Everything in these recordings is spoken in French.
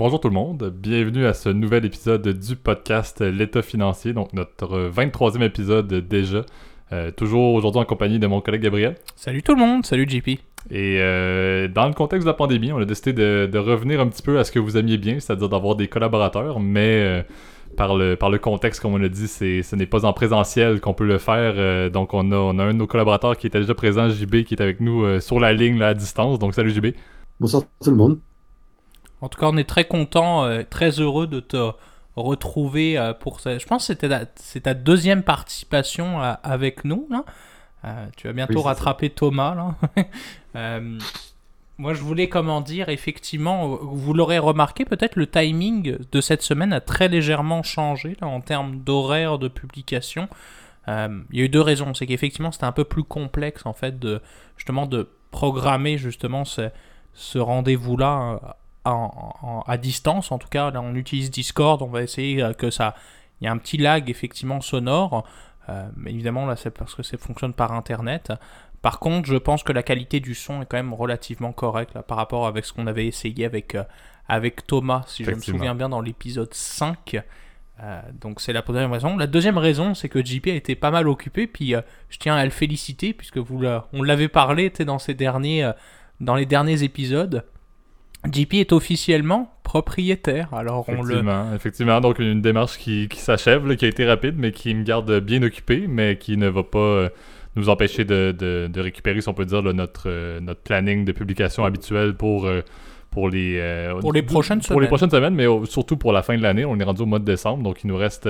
Bonjour tout le monde, bienvenue à ce nouvel épisode du podcast L'État financier, donc notre 23e épisode déjà. Euh, toujours aujourd'hui en compagnie de mon collègue Gabriel. Salut tout le monde, salut JP. Et euh, dans le contexte de la pandémie, on a décidé de, revenir un petit peu à ce que vous aimiez bien, c'est-à-dire d'avoir des collaborateurs, mais euh, par, le, par le contexte, comme on a dit, c'est, ce n'est pas en présentiel qu'on peut le faire. donc on a, on a un de nos collaborateurs qui était déjà présent, JB, qui est avec nous sur la ligne là, à distance. Donc salut JB. Bonsoir tout le monde. En tout cas, on est très content, très heureux de te retrouver euh, pour ça. Je pense que c'était c'est ta deuxième participation euh, avec nous. Là. Euh, tu vas bientôt rattraper Thomas. Là. moi, je voulais comment dire, effectivement, vous l'aurez remarqué, peut-être le timing de cette semaine a très légèrement changé là, en termes d'horaire de publication. il y a eu deux raisons. C'est qu'effectivement, c'était un peu plus complexe en fait de justement de programmer justement ce, ce à distance, en tout cas, là on utilise Discord, on va essayer euh, que ça. Il y a un petit lag effectivement sonore, euh, mais évidemment là c'est parce que ça fonctionne par internet. Par contre, je pense que la qualité du son est quand même relativement correcte là, par rapport avec ce qu'on avait essayé avec, euh, avec Thomas, si je me souviens bien, dans l'épisode 5. donc c'est la première raison. La deuxième raison, c'est que JP a été pas mal occupé, puis je tiens à le féliciter, puisque vous on l'avait parlé dans, ces derniers, dans les derniers épisodes. JP est officiellement propriétaire. Alors on le. Effectivement, donc une démarche qui, qui s'achève, qui a été rapide, mais qui me garde bien occupé, mais qui ne va pas euh, nous empêcher de, de, récupérer, si on peut dire, notre, euh, notre planning de publication habituel pour. Euh, pour les, pour les prochaines semaines. Pour les prochaines semaines, mais surtout pour la fin de l'année. On est rendu au mois de décembre, donc il nous reste.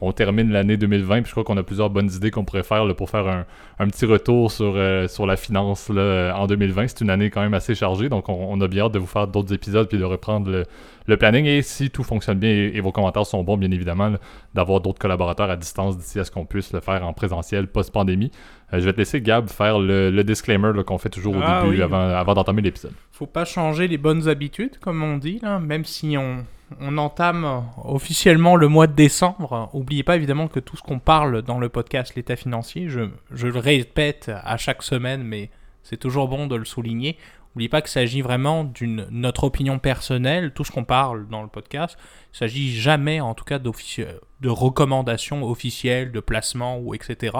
on termine l'année 2020, puis je crois qu'on a plusieurs bonnes idées qu'on pourrait faire pour faire un, un, petit retour sur, sur la finance là, en 2020. C'est une année quand même assez chargée, donc on, a bien hâte de vous faire d'autres épisodes puis de reprendre le, le planning. Et si tout fonctionne bien et, vos commentaires sont bons, bien évidemment, d'avoir d'autres collaborateurs à distance d'ici à ce qu'on puisse le faire en présentiel post-pandémie. Euh, je vais te laisser, Gab, faire le, disclaimer qu'on fait toujours au ah début avant, avant d'entamer l'épisode. Faut pas changer les bonnes habitudes, comme on dit, là, même si on, on entame officiellement le mois de décembre. N'oubliez pas évidemment que tout ce qu'on parle dans le podcast L'état financier, je, je, le répète à chaque semaine, mais c'est toujours bon de le souligner. N'oubliez pas qu'il s'agit vraiment d'une notre opinion personnelle, tout ce qu'on parle dans le podcast. Il s'agit jamais, en tout cas, de recommandations officielles, de placement ou etc.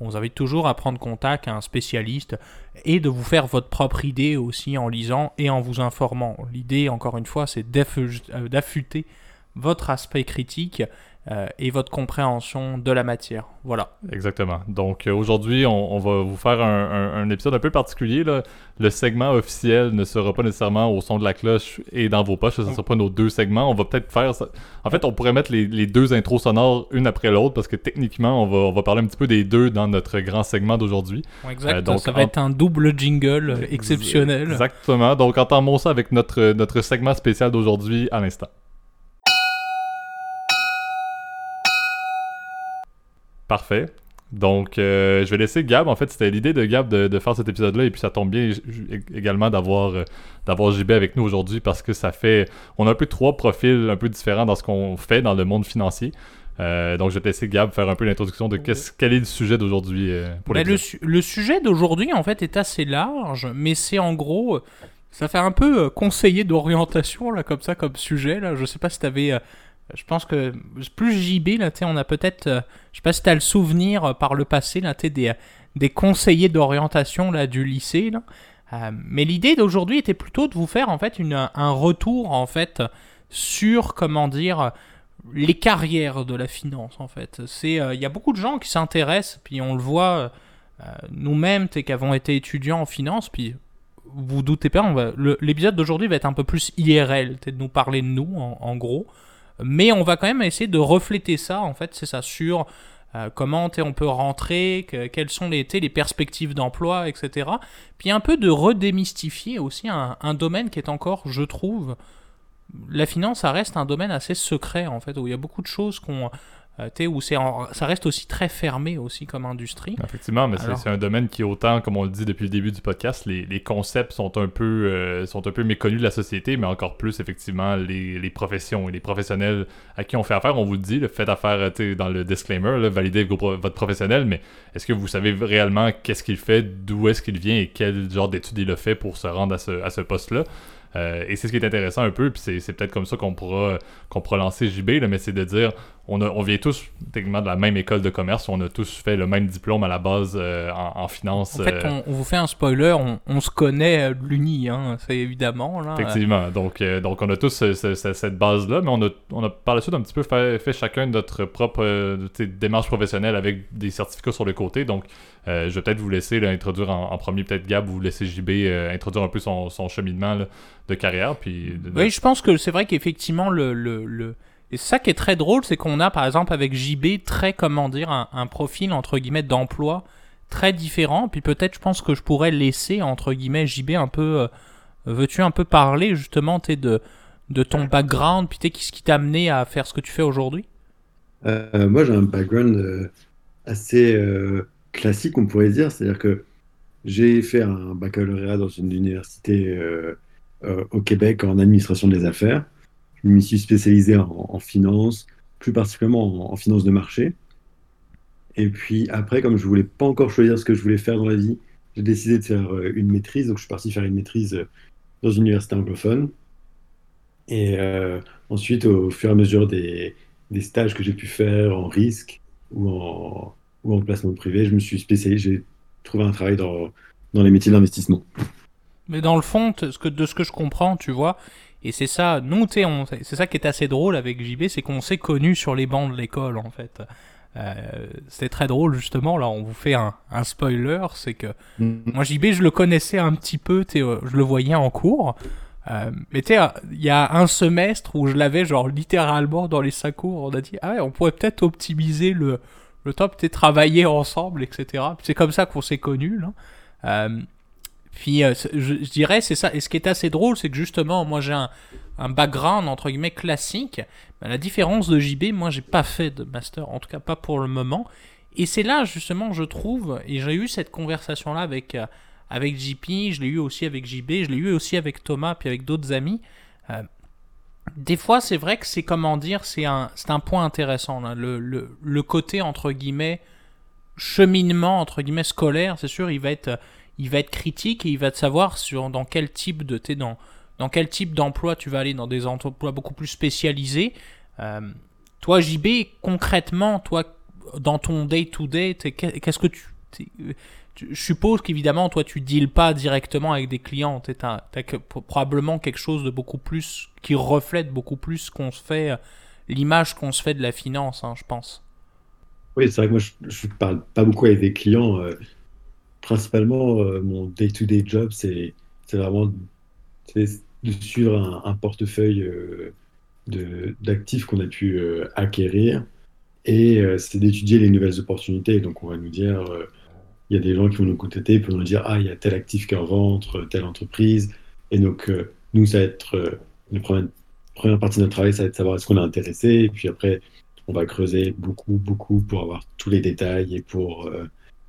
On vous invite toujours à prendre contact à un spécialiste et de vous faire votre propre idée aussi en lisant et en vous informant. L'idée, encore une fois, c'est euh, d'affûter votre aspect critique euh, et votre compréhension de la matière. Voilà. Exactement. Donc euh, aujourd'hui, on, va vous faire un, épisode un peu particulier. Le segment officiel ne sera pas nécessairement au son de la cloche et dans vos poches. Ce ne sera pas nos deux segments. On va peut-être faire ça. En fait, on pourrait mettre les, deux intros sonores une après l'autre parce que techniquement, on va, on va parler un petit peu des deux dans notre grand segment d'aujourd'hui. exact. donc, ça va être un double jingle exceptionnel. Exactement. Donc entendons ça avec notre, notre segment spécial d'aujourd'hui à l'instant. Parfait. Donc, euh, je vais laisser Gab. En fait, c'était l'idée de Gab de, faire cet épisode-là. Et puis, ça tombe bien également d'avoir euh, d'avoir JB avec nous aujourd'hui parce que ça fait. On a un peu trois profils un peu différents dans ce qu'on fait dans le monde financier. Euh, donc, je vais te laisser Gab faire un peu l'introduction de quel est le sujet d'aujourd'hui pour ben, le, le, sujet d'aujourd'hui, en fait, est assez large, mais c'est en gros. Ça fait un peu conseiller d'orientation, là, comme ça, comme sujet. Là. Je sais pas si tu avais je pense que plus JB, là, on a peut-être, euh, je sais pas si tu as le souvenir euh, par le passé, là, des, euh, des conseillers d'orientation là, du lycée. Là. mais l'idée d'aujourd'hui était plutôt de vous faire en fait un retour en fait sur comment dire les carrières de la finance en fait. C'est il y a beaucoup de gens qui s'intéressent puis on le voit nous-mêmes qui avons été étudiants en finance puis vous doutez pas, l'épisode d'aujourd'hui va être un peu plus IRL, de nous parler de nous en gros. Mais on va quand même essayer de refléter ça, en fait, c'est ça, sur euh, comment on peut rentrer, quelles sont les, les perspectives d'emploi, etc. Puis un peu de redémystifier aussi un, un, domaine qui est encore, je trouve, la finance, ça reste un domaine assez secret, en fait, où il y a beaucoup de choses qu'on euh, où ça reste aussi très fermé aussi comme industrie. Effectivement, mais c'est un domaine qui autant, comme on le dit depuis le début du podcast, les, concepts sont un peu euh, sont un peu méconnus de la société, mais encore plus effectivement les, professions et les professionnels à qui on fait affaire. On vous le dit, le fait affaire euh, dans le disclaimer, valider votre professionnel, mais est-ce que vous savez réellement qu'est-ce qu'il fait, d'où est-ce qu'il vient et quel genre d'études il a fait pour se rendre à ce, à ce poste-là? et c'est ce qui est intéressant un peu, puis c'est peut-être comme ça qu'on pourra, qu'on pourra lancer JB, là, mais c'est de dire on, vient tous techniquement de la même école de commerce, on a tous fait le même diplôme à la base euh, en, finance. En fait, euh, on, vous fait un spoiler, on, se connaît de l'Uni, hein, c'est évidemment. Là, Effectivement, donc, euh, donc on a tous cette base-là, mais on a, on a par la suite un petit peu fait, fait chacun notre propre démarche professionnelle avec des certificats sur le côté, donc je vais peut-être vous laisser introduire en, premier, peut-être Gab, vous laisser JB introduire un peu son, cheminement de carrière. Puis Oui, je pense que c'est vrai qu'effectivement, le, le et ça qui est très drôle, c'est qu'on a par exemple avec JB très, comment dire, un, profil entre guillemets d'emploi très différent. Puis peut-être, je pense que je pourrais laisser entre guillemets JB un peu. Euh, veux-tu un peu parler justement de, de ton background, puis qu'est-ce qui t'a amené à faire ce que tu fais aujourd'hui? Euh, Moi, j'ai un background euh, assez classique, on pourrait dire. C'est-à-dire que j'ai fait un baccalauréat dans une université au Québec en administration des affaires. Je me suis spécialisé en, finance, plus particulièrement en, finance de marché. Et puis après, comme je voulais pas encore choisir ce que je voulais faire dans la vie, j'ai décidé de faire euh, une maîtrise. Donc je suis parti faire une maîtrise euh, dans une université anglophone. Et euh, ensuite, au fur et à mesure des, stages que j'ai pu faire en risque ou en, en placement privé, je me suis spécialisé, j'ai trouvé un travail dans, les métiers d'investissement. Mais dans le fond, de ce que je comprends, tu vois, et c'est ça, nous, tu c'est ça qui est assez drôle avec JB, c'est qu'on s'est connus sur les bancs de l'école, en fait. Euh, c'est très drôle, justement, là, on vous fait un, spoiler, c'est que mm. moi, JB, je le connaissais un petit peu, euh, je le voyais en cours. Euh, mais tu sais, il y a un semestre où je l'avais, genre, littéralement dans les cinq cours, on a dit, ah ouais, on pourrait peut-être optimiser le, le temps, peut-être travailler ensemble, etc. C'est comme ça qu'on s'est connus, là. Euh, puis euh, je, dirais, c'est ça. Et ce qui est assez drôle, c'est que justement, moi j'ai un, un, background entre guillemets classique. Ben, la différence de JB, moi j'ai pas fait de master, en tout cas pas pour le moment. Et c'est là justement, je trouve, et j'ai eu cette conversation là avec, euh, avec JP, je l'ai eu aussi avec JB, je l'ai eu aussi avec Thomas, puis avec d'autres amis. Euh, des fois, c'est vrai que c'est comment dire, c'est un, un point intéressant. Là. Le, le, le, côté entre guillemets cheminement entre guillemets scolaire, c'est sûr, il va être il va être critique et il va te savoir sur dans quel type de dans, dans quel type d'emploi tu vas aller dans des emplois beaucoup plus spécialisés. Euh, toi JB concrètement toi dans ton day to day qu'est-ce que tu, je suppose qu'évidemment toi tu deals pas directement avec des clients tu as, probablement quelque chose de beaucoup plus qui reflète beaucoup plus qu'on se fait l'image qu'on se fait de la finance hein, je pense. Oui, c'est vrai que moi je, ne parle pas beaucoup avec des clients. Euh, principalement, euh, mon day-to-day job, c'est vraiment de suivre un, portefeuille euh, d'actifs qu'on a pu euh, acquérir et c'est d'étudier les nouvelles opportunités. Donc, on va nous dire, il y a des gens qui vont nous contacter pour nous dire, ah, il y a tel actif qui est en vente, telle entreprise. Et donc, nous, ça va être la première, première, partie de notre travail, ça va être de savoir est-ce qu'on est intéressé. Et puis après, on va creuser beaucoup, beaucoup pour avoir tous les détails et pour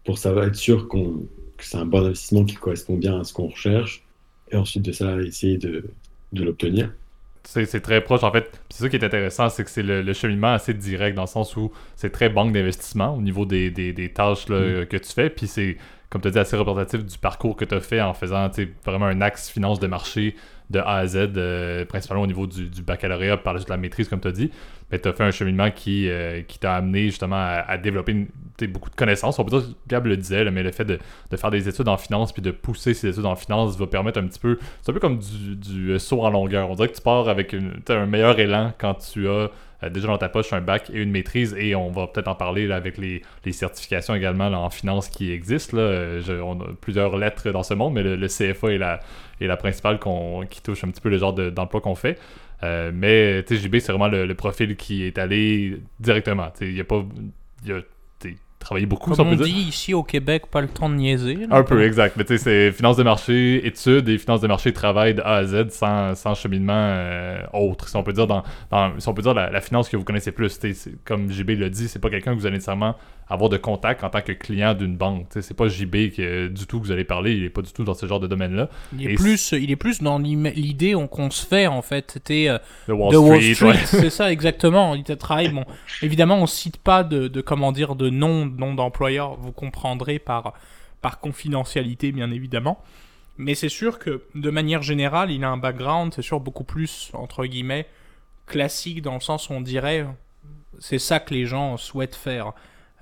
pour savoir être sûr qu'on, que c'est un bon investissement qui correspond bien à ce qu'on recherche, et ensuite de ça, essayer de, de l'obtenir. C'est très proche, en fait. C'est ça qui est intéressant, c'est que c'est le, cheminement assez direct, dans le sens où c'est très banque d'investissement au niveau des, des, des tâches là, mm. que tu fais, puis c'est, comme tu as dit, assez représentatif du parcours que tu as fait en faisant vraiment un axe finance de marché de A à Z, euh, principalement au niveau du, du baccalauréat, par la maîtrise, comme tu as dit tu as fait un cheminement qui, euh, qui t'a amené justement à, développer beaucoup de connaissances. On peut dire, Gab le disait, mais le fait de, faire des études en finance puis de pousser ces études en finance va permettre un petit peu. C'est un peu comme du, euh, saut en longueur. On dirait que tu pars avec un meilleur élan quand tu as euh, déjà dans ta poche un bac et une maîtrise et on va peut-être en parler avec les, certifications également en finance qui existent. Là. on a plusieurs lettres dans ce monde, mais le, CFA est la, est la principale qui touche un petit peu le genre d'emploi qu'on fait. Euh, mais JB, c'est vraiment le, profil qui est allé directement. Il a pas. Y a, travaillé beaucoup, Comme on, dit ici au Québec, pas le temps de niaiser. un peu, exact. Mais tu sais, c'est finance de marché, études et finance de marché, travail de A à Z sans, sans cheminement euh, autre. Si on peut dire, dans, si on peut dire la, finance que vous connaissez plus, comme JB l'a dit, c'est pas quelqu'un que vous allez nécessairement avoir de contact en tant que client d'une banque. C'est pas JB que, du tout que vous allez parler, il est pas du tout dans ce genre de domaine-là. Il, est plus, il est plus dans l'idée qu'on se fait en fait. C'était euh, Wall Street. c'est ça exactement. Il travaille. Bon, évidemment, on cite pas de, de comment dire de nom nom d'employeur. Vous comprendrez par par confidentialité, bien évidemment. Mais c'est sûr que de manière générale, il a un background, c'est sûr, beaucoup plus, entre guillemets, classique dans le sens où on dirait c'est ça que les gens souhaitent faire.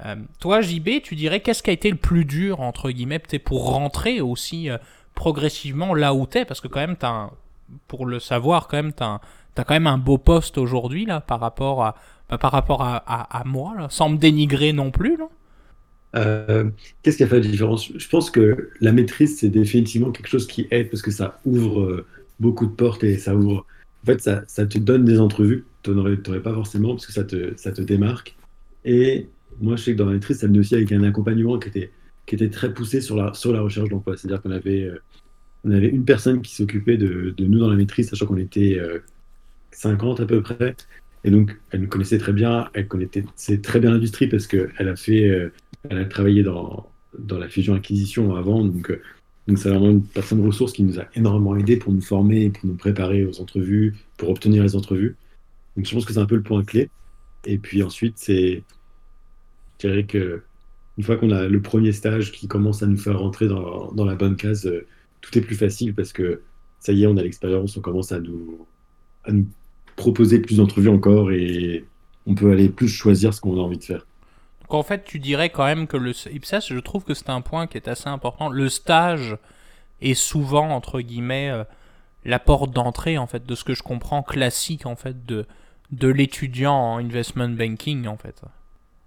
Euh, toi, JB, tu dirais qu'est-ce qui a été le plus dur, entre guillemets, pour rentrer aussi euh, progressivement là où t'es? Parce que quand même, pour le savoir, quand même, t'as as quand même un beau poste aujourd'hui, là, par rapport à, bah, par rapport à, à, moi, sans me dénigrer non plus, là. Euh, qu'est-ce qui a fait la différence? Je pense que la maîtrise, c'est définitivement quelque chose qui aide parce que ça ouvre beaucoup de portes et ça ouvre en fait, ça, ça, te donne des entrevues tu n'aurais pas forcément parce que ça te, ça te démarque. Et moi, je sais que dans la maîtrise, ça venait aussi avec un accompagnement qui était, qui était très poussé sur la, sur la recherche d'emploi. C'est-à-dire qu'on avait, euh, on avait une personne qui s'occupait de, nous dans la maîtrise, sachant qu'on était 50 euh, à peu près. Et donc, elle nous connaissait très bien, elle connaissait très bien l'industrie parce qu'elle a fait, euh, elle a travaillé dans, dans la fusion-acquisition avant. Donc, donc c'est vraiment une personne ressource qui nous a énormément aidé pour nous former, pour nous préparer aux entrevues, pour obtenir les entrevues. Donc je pense que c'est un peu le point clé. Et puis ensuite, c'est, je dirais que une fois qu'on a le premier stage qui commence à nous faire rentrer dans, dans la bonne case, euh, tout est plus facile parce que ça y est, on a l'expérience, on commence à nous, à nous proposer plus d'entrevues encore et on peut aller plus choisir ce qu'on a envie de faire en fait, tu dirais quand même que le IPSAS, je trouve que c'est un point qui est assez important. Le stage est souvent, entre guillemets, euh, la porte d'entrée, en fait, de ce que je comprends classique, en fait, de, de l'étudiant en investment banking, en fait.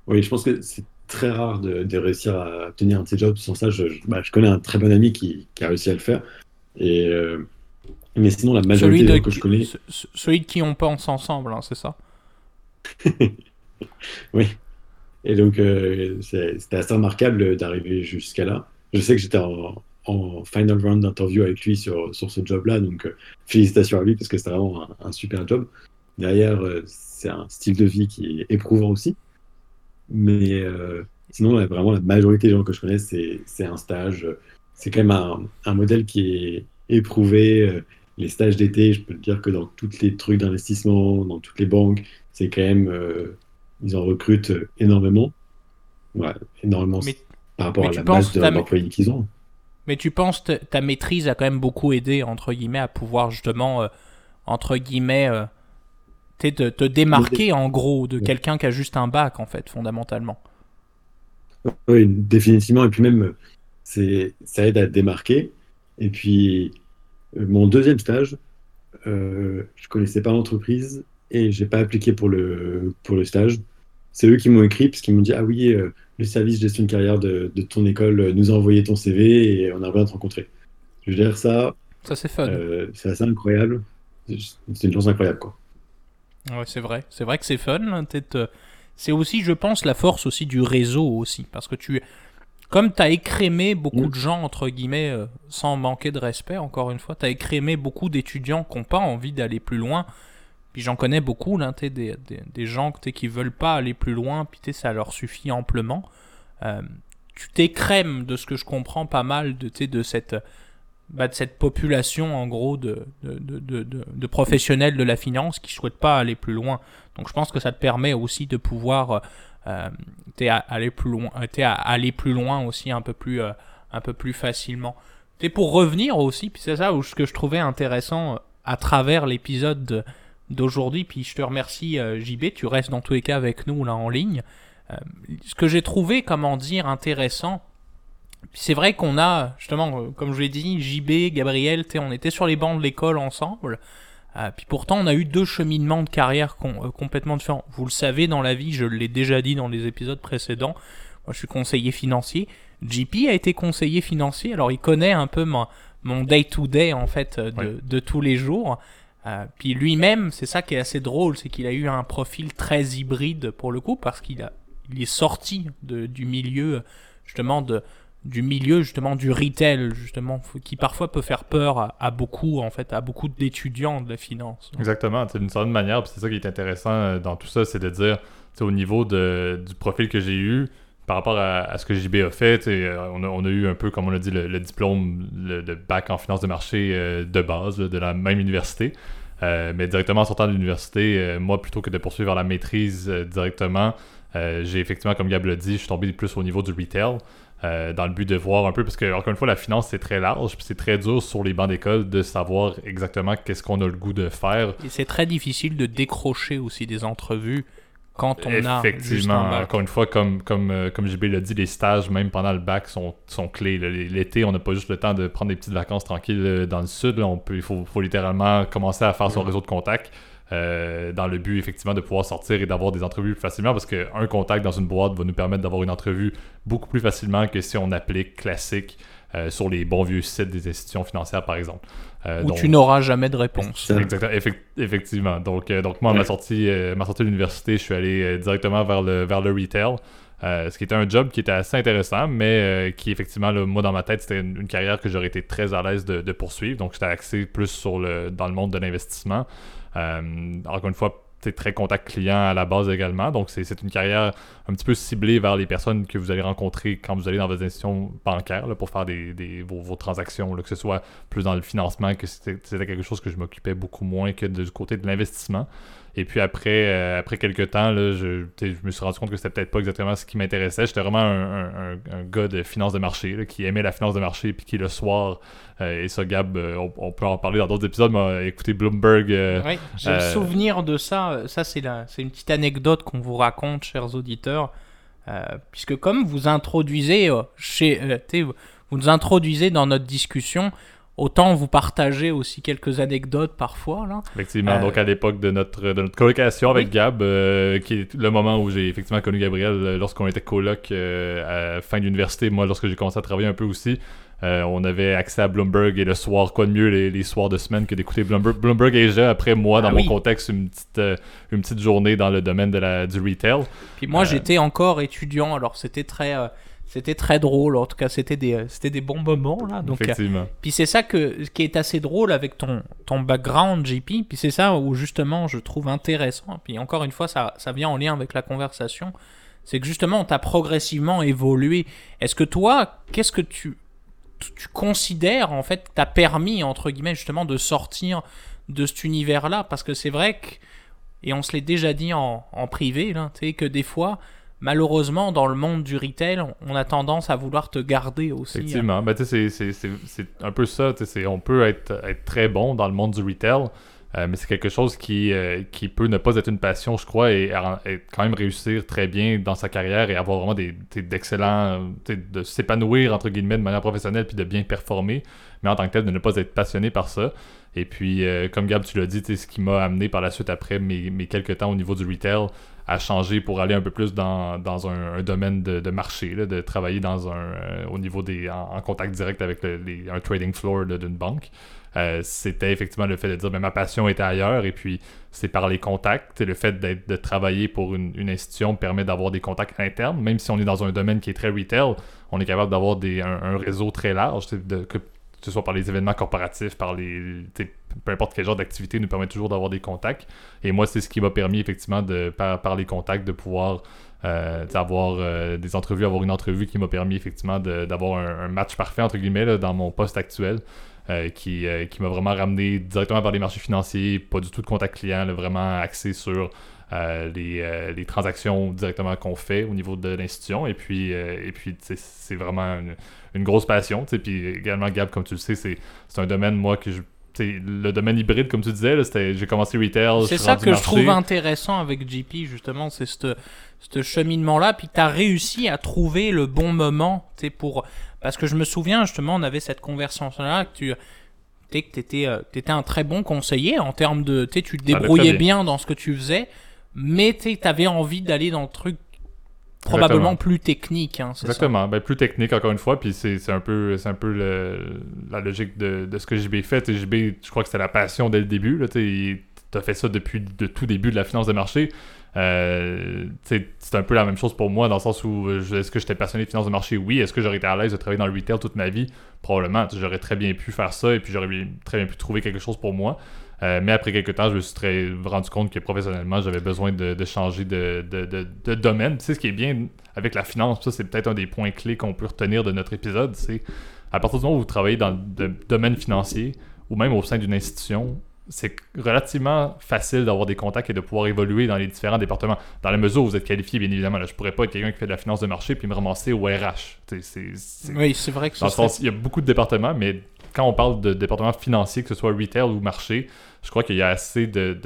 Oui, je pense que c'est très rare de, réussir à obtenir un de ces jobs. Sans ça, je, bah, je connais un très bon ami qui, qui, a réussi à le faire. Et, euh, mais sinon, la majorité gens que je connais. Celui de qui on pense ensemble, hein, c'est ça? Oui. Et donc, euh, c'était assez remarquable d'arriver jusqu'à là. Je sais que j'étais en, final round d'interview avec lui sur, sur ce job-là, donc euh, félicitations à lui parce que c'était vraiment un, super job. Derrière, c'est un style de vie qui est éprouvant aussi. Mais sinon, vraiment, la majorité des gens que je connais, c'est un stage. C'est quand même un, un, modèle qui est éprouvé. Les stages d'été, je peux te dire que dans tous les trucs d'investissement, dans toutes les banques, c'est quand même ils en recrutent énormément. énormément par rapport à la base d'employés qu'ils ont. Mais tu penses que ta maîtrise a quand même beaucoup aidé, entre guillemets, à pouvoir justement, euh, entre guillemets, euh, te, te, démarquer en gros de quelqu'un qui a juste un bac, en fait, fondamentalement. Oui, définitivement. Et puis même, c'est, ça aide à te démarquer. Et puis, euh, mon deuxième stage, euh, je connaissais pas l'entreprise et j'ai pas appliqué pour le, pour le stage. C'est eux qui m'ont écrit parce qu'ils m'ont dit Ah oui, euh, le service gestion de carrière de, de, ton école nous a envoyé ton CV et on a à te rencontrer. Je veux dire, ça. Ça, c'est fun. Euh, c'est assez incroyable. C'est une chance incroyable, quoi. Ouais, c'est vrai. C'est vrai que c'est fun. Hein, c'est aussi, je pense, la force aussi du réseau aussi. Parce que tu. Comme tu as écrémé beaucoup de gens, entre guillemets, sans manquer de respect, encore une fois, tu as écrémé beaucoup d'étudiants qui n'ont pas envie d'aller plus loin puis j'en connais beaucoup, là, des, des, des, gens qui veulent pas aller plus loin, puis ça leur suffit amplement. Euh, tu t'écrèmes de ce que je comprends pas mal de, de, cette, bah, de cette population, en gros, de, de, de, de, professionnels de la finance qui souhaitent pas aller plus loin. Donc je pense que ça te permet aussi de pouvoir euh, aller, plus loin, aller plus loin aussi un peu plus, euh, un peu plus facilement. Et pour revenir aussi, puis c'est ça où, ce que je trouvais intéressant à travers l'épisode d'aujourd'hui. Puis je te remercie, euh, JB, tu restes dans tous les cas avec nous là en ligne. Euh, ce que j'ai trouvé, comment dire, intéressant, c'est vrai qu'on a, justement, euh, comme je l'ai dit, JB, Gabriel, on était sur les bancs de l'école ensemble. puis pourtant, on a eu deux cheminements de carrière complètement différents. Vous le savez, dans la vie, je l'ai déjà dit dans les épisodes précédents, moi je suis conseiller financier. JP a été conseiller financier, alors il connaît un peu mon day-to-day en fait de, de tous les jours. Euh, puis lui-même, c'est ça qui est assez drôle, c'est qu'il a eu un profil très hybride pour le coup, parce qu'il a, il est sorti de, du milieu justement de, du milieu justement du retail justement qui parfois peut faire peur à, beaucoup en fait à beaucoup d'étudiants de la finance. Exactement, d'une certaine manière, c'est ça qui est intéressant euh, dans tout ça, c'est de dire au niveau de, du profil que j'ai eu par rapport à, ce que JB a fait, euh, on a, on a, eu un peu, comme on a dit, le, diplôme de bac en finance de marché euh, de base de la même université. Mais directement en sortant de l'université, moi, plutôt que de poursuivre la maîtrise directement, j'ai effectivement, comme Gab l'a dit, je suis tombé plus au niveau du retail. Dans le but de voir un peu, parce que encore une fois, la finance c'est très large, puis c'est très dur sur les bancs d'école de savoir exactement qu'est-ce qu'on a le goût de faire. Et c'est très difficile de décrocher aussi des entrevues quand on a Effectivement, encore une fois, comme, comme, euh, comme JB l'a dit, les stages, même pendant le bac, sont, sont clés. L'été, on n'a pas juste le temps de prendre des petites vacances tranquilles euh, dans le sud. on peut, il faut, faut, littéralement commencer à faire son réseau de contacts. Euh, dans le but effectivement de pouvoir sortir et d'avoir des entrevues plus facilement parce qu'un contact dans une boîte va nous permettre d'avoir une entrevue beaucoup plus facilement que si on applique classique sur les bons vieux sites des institutions financières par exemple. Euh, Où tu n'auras jamais de réponse. Exactement, effectivement. Donc, euh, donc moi, à ma sortie, euh, ma sortie de l'université, je suis allé directement vers le, vers le retail. Ce qui était un job qui était assez intéressant, mais qui effectivement, moi dans ma tête, c'était une, carrière que j'aurais été très à l'aise de, poursuivre. Donc j'étais axé plus sur le, dans le monde de l'investissement. encore une fois, très contact client à la base également. Donc, c'est une carrière un petit peu ciblée vers les personnes que vous allez rencontrer quand vous allez dans vos institutions bancaires pour faire des, vos, transactions, que ce soit plus dans le financement, que c'était quelque chose que je m'occupais beaucoup moins que du côté de l'investissement. Et puis après, euh, après quelques temps, là, je, je, me suis rendu compte que c'était peut-être pas exactement ce qui m'intéressait. J'étais vraiment un, gars de finance de marché qui aimait la finance de marché puis qui le soir, euh, et ça Gab, euh, on, peut en parler dans d'autres épisodes, mais écouté Bloomberg. oui, j'ai le souvenir de ça. Ça, c'est une petite anecdote qu'on vous raconte, chers auditeurs. puisque comme vous introduisez chez, vous nous introduisez dans notre discussion Autant vous partager aussi quelques anecdotes parfois. Là. Effectivement, euh, donc à l'époque de notre, de notre colocation avec Gab, euh, qui est le moment où j'ai effectivement connu Gabriel euh, lorsqu'on était coloc à fin d'université, moi lorsque j'ai commencé à travailler un peu aussi. on avait accès à Bloomberg et le soir, quoi de mieux les, soirs de semaine que d'écouter Bloomberg. Bloomberg et après moi, dans ah mon contexte, une petite, une petite journée dans le domaine de la, du retail. Puis moi, j'étais encore étudiant, alors c'était très c'était très drôle, en tout cas, c'était des, euh, c'était des bons moments là. Donc, euh, Effectivement. puis c'est ça que, qui est assez drôle avec ton, ton background, JP. Puis c'est ça où justement je trouve intéressant. Puis encore une fois, ça, ça vient en lien avec la conversation. C'est que justement, on t'a progressivement évolué. Est-ce que toi, qu'est-ce que tu, tu considères en fait t'a permis entre guillemets justement de sortir de cet univers-là? Parce que c'est vrai que, et on se l'est déjà dit en, en privé, là, tu sais, que des fois malheureusement, dans le monde du retail, on a tendance à vouloir te garder aussi. Effectivement. Ben, c'est un peu ça. On peut être, être, très bon dans le monde du retail, euh, mais c'est quelque chose qui, euh, qui peut ne pas être une passion, je crois, et, quand même réussir très bien dans sa carrière et avoir vraiment d'excellents. de s'épanouir, entre guillemets, de manière professionnelle puis de bien performer, mais en tant que tel, de ne pas être passionné par ça. Et puis, euh, comme Gab, tu l'as dit, ce qui m'a amené par la suite, après mes, mes quelques temps au niveau du retail, à changer pour aller un peu plus dans, dans un, domaine de, marché, de travailler dans un, euh, au niveau des en, contact direct avec les, un trading floor d'une banque. Euh, c'était effectivement le fait de dire mais ben, ma passion était ailleurs et puis c'est par les contacts le fait de travailler pour une, une institution permet d'avoir des contacts internes même si on est dans un domaine qui est très retail on est capable d'avoir un, un, réseau très large que, ce soit par les événements corporatifs, par les. peu importe quel genre d'activité, nous permet toujours d'avoir des contacts. Et moi, c'est ce qui m'a permis, effectivement, de, par, les contacts, de pouvoir euh, avoir euh, des entrevues, avoir une entrevue qui m'a permis, effectivement, d'avoir un, match parfait, entre guillemets, dans mon poste actuel. Euh, qui, qui m'a vraiment ramené directement vers les marchés financiers, pas du tout de contact client, vraiment axé sur les, les, transactions directement qu'on fait au niveau de l'institution. Et puis, et puis c'est vraiment une, une grosse passion. Puis également, Gab, comme tu le sais, c'est un domaine, moi, que je le domaine hybride, comme tu disais, j'ai commencé retail. C'est ça que je trouve intéressant avec JP, justement, c'est ce cheminement-là, puis tu as réussi à trouver le bon moment, pour... Parce que je me souviens, justement, on avait cette conversation-là, que tu que tu étais, euh, étais, un très bon conseiller en termes de... Tu te débrouillais bien dans ce que tu faisais, mais tu avais envie d'aller dans le truc probablement plus technique. Hein, Exactement, ben, plus technique encore une fois, puis c'est un peu, un peu la logique de, de, ce que JB fait. JB, je crois que c'était la passion dès le début. Tu as fait ça depuis le tout début de la finance de marché. Euh, c'est un peu la même chose pour moi dans le sens où est-ce que j'étais passionné de finance de marché? Oui. Est-ce que j'aurais été à l'aise de travailler dans le retail toute ma vie? Probablement. J'aurais très bien pu faire ça et puis j'aurais très bien pu trouver quelque chose pour moi. Euh, mais après quelques temps, je me suis très rendu compte que professionnellement, j'avais besoin de, changer de, domaine. Tu sais, ce qui est bien avec la finance, ça, c'est peut-être un des points clés qu'on peut retenir de notre épisode, c'est à partir du moment où vous travaillez dans le domaine financier ou même au sein d'une institution, c'est relativement facile d'avoir des contacts et de pouvoir évoluer dans les différents départements. Dans la mesure où vous êtes qualifié, bien évidemment. Là, je pourrais pas être quelqu'un qui fait de la finance de marché puis me ramasser au RH. oui, c'est vrai que dans sens, il y a beaucoup de départements, mais quand on parle de département financier, que ce soit retail ou marché, je crois qu'il y a assez de.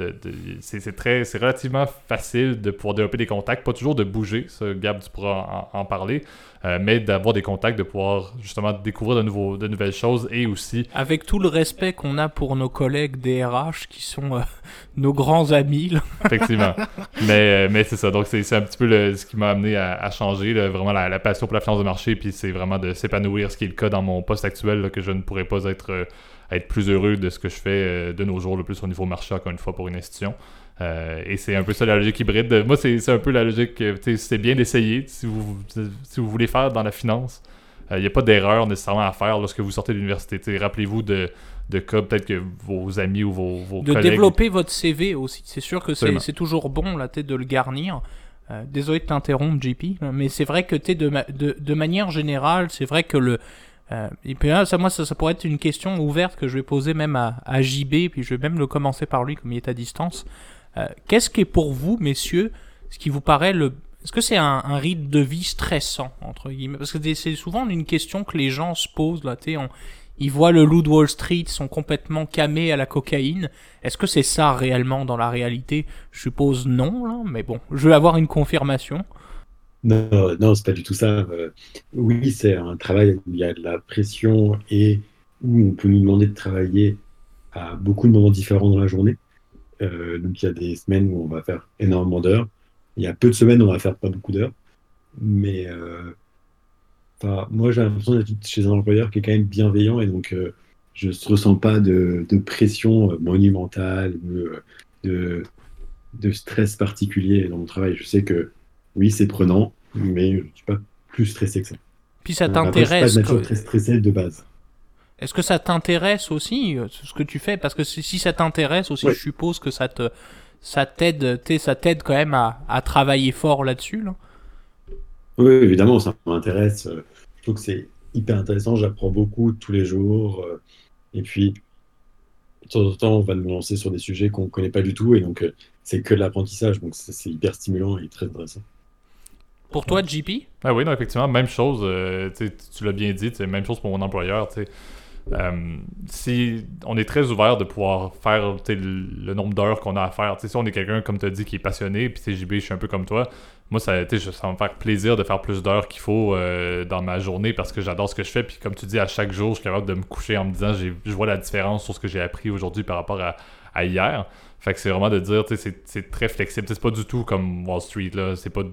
c'est très c'est relativement facile de pouvoir développer des contacts, pas toujours de bouger, ça, Gab, tu pourras en, parler, euh, mais d'avoir des contacts, de pouvoir justement découvrir de, nouveaux, de nouvelles choses et aussi. Avec tout le respect qu'on a pour nos collègues DRH qui sont euh, nos grands amis. Effectivement. mais euh, mais c'est ça. Donc c'est un petit peu ce qui m'a amené à, changer, vraiment la, passion pour la finance de marché, puis c'est vraiment de s'épanouir, ce qui est le cas dans mon poste actuel, que je ne pourrais pas être être plus heureux de ce que je fais euh, de nos jours, le plus au niveau marché, encore une fois, pour une institution. Euh, et c'est un peu ça la logique hybride. Moi, c'est un peu la logique, c'est bien d'essayer si vous, si vous voulez faire dans la finance. Il euh, n'y a pas d'erreur nécessairement à faire lorsque vous sortez de l'université. Rappelez-vous de, de cas, peut-être que vos amis ou vos, vos de développer votre CV aussi. C'est sûr que c'est toujours bon là, de le garnir. désolé de t'interrompre, JP, mais c'est vrai que de, de, de manière générale, c'est vrai que le, euh, et puis ça, moi, ça, pourrait être une question ouverte que je vais poser même à, à, JB, puis je vais même le commencer par lui comme il est à distance. Euh, qu'est-ce qui est pour vous, messieurs, ce qui vous paraît le... Est-ce que c'est un, un, rythme de vie stressant, entre guillemets? Parce que c'est souvent une question que les gens se posent, là, tu sais, ils voient le loup de Wall Street, ils sont complètement camés à la cocaïne. Est-ce que c'est ça réellement dans la réalité? Je suppose non, là, mais bon, je veux avoir une confirmation. Non, non, c'est pas du tout ça. Euh, oui, c'est un travail où il y a de la pression et où on peut nous demander de travailler à beaucoup de moments différents dans la journée. Euh, donc il y a des semaines où on va faire énormément d'heures. Il y a peu de semaines où on va faire pas beaucoup d'heures. Mais euh, moi, j'ai l'impression d'être chez un employeur qui est quand même bienveillant et donc je ne ressens pas de, pression monumentale, de, de, de stress particulier dans mon travail. Je sais que oui, c'est prenant, mais je ne suis pas plus stressé que ça. Puis ça t'intéresse. pas de nature très stressé de base. Est-ce que ça t'intéresse aussi, euh, ce que tu fais? Parce que si ça t'intéresse aussi, je suppose que ça te ça t'aide ça t'aide quand même à, à, travailler fort là-dessus. Oui, évidemment, ça m'intéresse. Euh, je trouve que c'est hyper intéressant. J'apprends beaucoup tous les jours. Euh, et puis, de temps en temps, on va nous lancer sur des sujets qu'on ne connaît pas du tout. Et donc, c'est que l'apprentissage. Donc, c'est hyper stimulant et très intéressant. Pour toi, JP ah Oui, non, effectivement, même chose. Euh, tu l'as bien dit, même chose pour mon employeur. Euh, si on est très ouvert de pouvoir faire le, nombre d'heures qu'on a à faire. si on est quelqu'un, comme tu as dit, qui est passionné, puis JB, je suis un peu comme toi, moi, ça, ça va me faire plaisir de faire plus d'heures qu'il faut euh, dans ma journée parce que j'adore ce que je fais. Puis comme tu dis, à chaque jour, je suis capable de me coucher en me disant, je vois la différence sur ce que j'ai appris aujourd'hui par rapport à, à hier. Fait que c'est vraiment de dire, c'est très flexible. C'est pas du tout comme Wall Street, là. C'est pas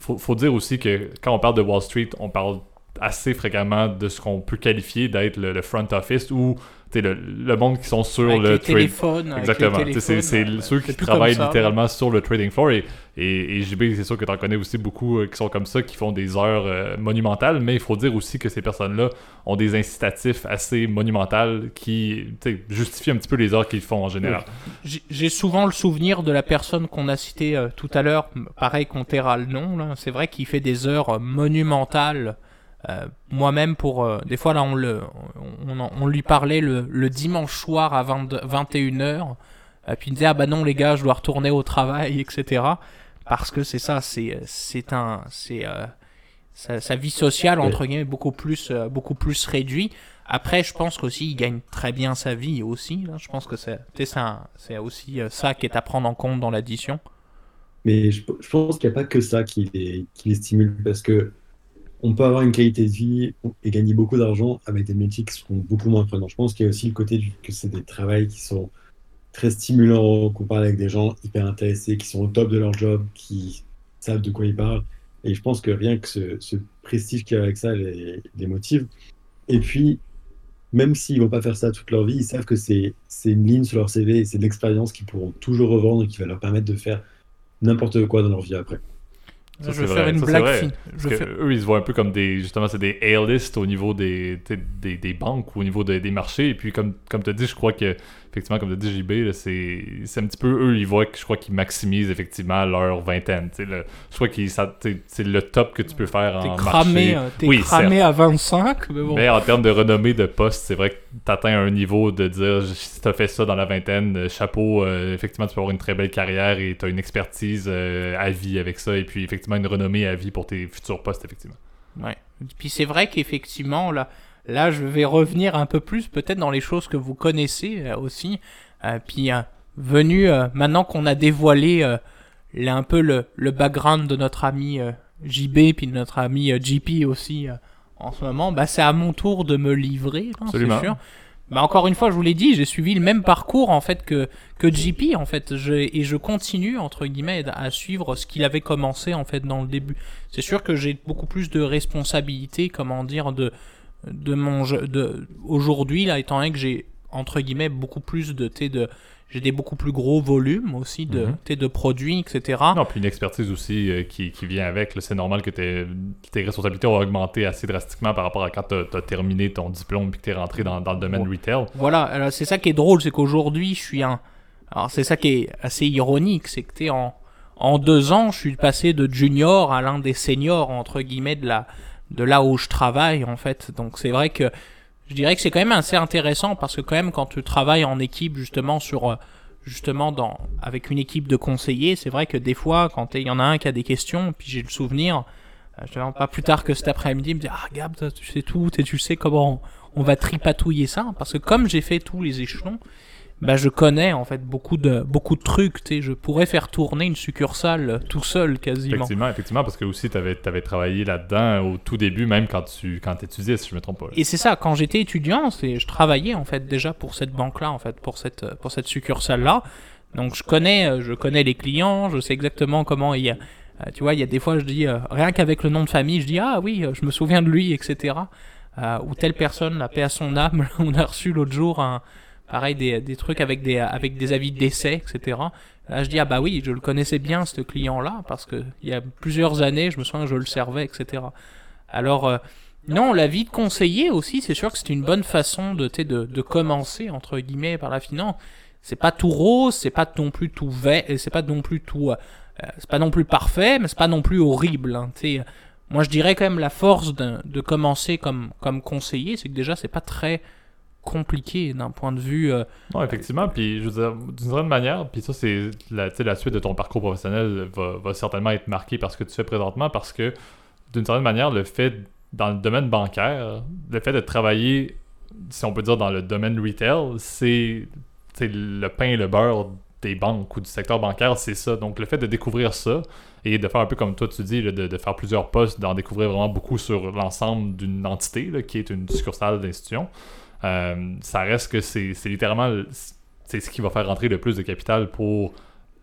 faut, faut dire aussi que quand on parle de Wall Street, on parle assez fréquemment de ce qu'on peut qualifier d'être le, front office ou le, le monde qui sont sur le trading. Exactement. C'est ceux qui travaillent littéralement sur le trading floor. Et, et, JB, c'est sûr que tu en connais aussi beaucoup euh, qui sont comme ça, qui font des heures euh, monumentales. Mais il faut dire aussi que ces personnes-là ont des incitatifs assez monumentales qui justifient un petit peu les heures qu'ils font en général. J'ai souvent le souvenir de la personne qu'on a citée euh, tout à l'heure, pareil qu'on taira le nom. C'est vrai qu'il fait des heures monumentales euh, moi-même, pour euh, des fois là, on, le, on, lui parlait le, dimanche soir à 21h. Euh, puis il disait ah bah non les gars, je dois retourner au travail, etc. Parce que c'est ça, c'est c'est un c'est sa, vie sociale entre guillemets beaucoup plus beaucoup plus réduit. Après, je pense qu'aussi il gagne très bien sa vie aussi. Je pense que c'est c'est aussi ça qui est à prendre en compte dans l'addition. Mais je, pense qu'il n'y a pas que ça qui les, qui les stimule parce que on peut avoir une qualité de vie et gagner beaucoup d'argent avec des métiers qui sont beaucoup moins prenants. Je pense qu'il y a aussi le côté que c'est des travails qui sont très stimulants, qu'on parle avec des gens hyper intéressés, qui sont au top de leur job, qui savent de quoi ils parlent. Et je pense que rien que ce, prestige qu'il y a avec ça les, motive. Et puis, même s'ils ne vont pas faire ça toute leur vie, ils savent que c'est une ligne sur leur CV c'est de l'expérience qu'ils pourront toujours revendre et qui va leur permettre de faire n'importe quoi dans leur vie après je vais faire une blague Eux, ils se voient un peu comme des. Justement, c'est des A-list au niveau des, des, des, banques ou au niveau des marchés. Et puis, comme, comme tu as dit, je crois que effectivement, comme tu dit JB, c'est un petit peu eux, ils voient que je crois qu'ils maximisent effectivement leur vingtaine. Le, je crois que c'est le top que tu peux faire en cramé, marché. Euh, t'es cramé à 25, mais bon. Mais en termes de renommée de poste, c'est vrai que tu atteins un niveau de dire si tu fait ça dans la vingtaine, euh, chapeau, euh, effectivement, tu peux avoir une très belle carrière et tu as une expertise à vie avec ça et puis effectivement une renommée à vie pour tes futurs postes, effectivement. Ouais. Puis c'est vrai qu'effectivement, là, là, je vais revenir un peu plus peut-être dans les choses que vous connaissez euh, aussi. Euh, puis euh, venu, maintenant qu'on a dévoilé un peu le, le, background de notre ami JB, puis de notre ami JP aussi en ce moment, bah, c'est à mon tour de me livrer, hein, c'est sûr. Bah encore une fois, je vous l'ai dit, j'ai suivi le même parcours en fait que que JP en fait, je, et je continue entre guillemets à suivre ce qu'il avait commencé en fait dans le début. C'est sûr que j'ai beaucoup plus de responsabilités, comment dire, de de mon jeu, de aujourd'hui là étant donné que j'ai entre guillemets beaucoup plus de de j'ai des beaucoup plus gros volumes aussi de, mhm. de produits, etc. Non, puis une expertise aussi euh, qui, qui, vient avec. C'est normal que tes, tes responsabilités ont augmenté assez drastiquement par rapport à quand tu as, terminé ton diplôme et que tu es rentré dans, dans, le domaine retail. Voilà, c'est ça qui est drôle, c'est qu'aujourd'hui, je suis un. Alors, c'est ça qui est assez ironique, c'est que tu en, en deux ans, je suis passé de junior à l'un des seniors, entre guillemets, de, la, de là où je travaille, en fait. Donc, c'est vrai que je dirais que c'est quand même assez intéressant parce que quand même quand tu travailles en équipe justement sur euh, justement dans avec une équipe de conseillers, c'est vrai que des fois quand il y en a un qui a des questions, puis j'ai le souvenir, euh, je pas plus tard que cet après-midi, me dit ah Gab, tu sais tout, tu sais comment on va tripatouiller ça parce que comme j'ai fait tous les échelons, bah, je connais en fait beaucoup de beaucoup de trucs. Tu je pourrais faire tourner une succursale tout seul quasiment. Effectivement, effectivement, parce que aussi tu avais, avais, travaillé là-dedans au tout début, même quand tu quand étudiais, si je me trompe pas. Et c'est ça, quand j'étais étudiant, c'est je travaillais en fait déjà pour cette banque-là, en fait, pour cette pour cette succursale-là. Donc je connais je connais les clients, je sais exactement comment il y a. Euh, tu vois, il y a des fois, je dis, euh, rien qu'avec le nom de famille, je dis, ah oui, je me souviens de lui, etc. Euh, ou telle personne, la paix à son âme, on a reçu l'autre jour un, pareil des, des, trucs avec des, avec des avis d'essai, etc. Là, je dis, ah bah oui, je le connaissais bien, ce client-là, parce que il y a plusieurs années, je me souviens que je le servais, etc. Alors, euh, non, la vie de conseiller aussi, c'est sûr que c'est une bonne façon de, de, de commencer, entre guillemets, par la finance. C'est pas tout rose, c'est pas non plus tout vert, c'est pas non plus tout, euh, c'est pas non plus parfait, mais c'est pas non plus horrible. Hein, moi, je dirais quand même la force de, de commencer comme, comme conseiller, c'est que déjà, c'est pas très compliqué d'un point de vue. Euh, non, effectivement. Puis, je veux dire, d'une certaine manière, puis ça, c'est la, la suite de ton parcours professionnel va, va, certainement être marqué par ce que tu fais présentement parce que, d'une certaine manière, le fait, dans le domaine bancaire, le fait de travailler, si on peut dire, dans le domaine retail, c'est le pain et le beurre des banques ou du secteur bancaire, c'est ça. Donc, le fait de découvrir ça et de faire un peu comme toi, tu dis, de, de, faire plusieurs postes, d'en découvrir vraiment beaucoup sur l'ensemble d'une entité là, qui est une succursale d'institution. Euh, ça reste que c'est littéralement c'est ce qui va faire rentrer le plus de capital pour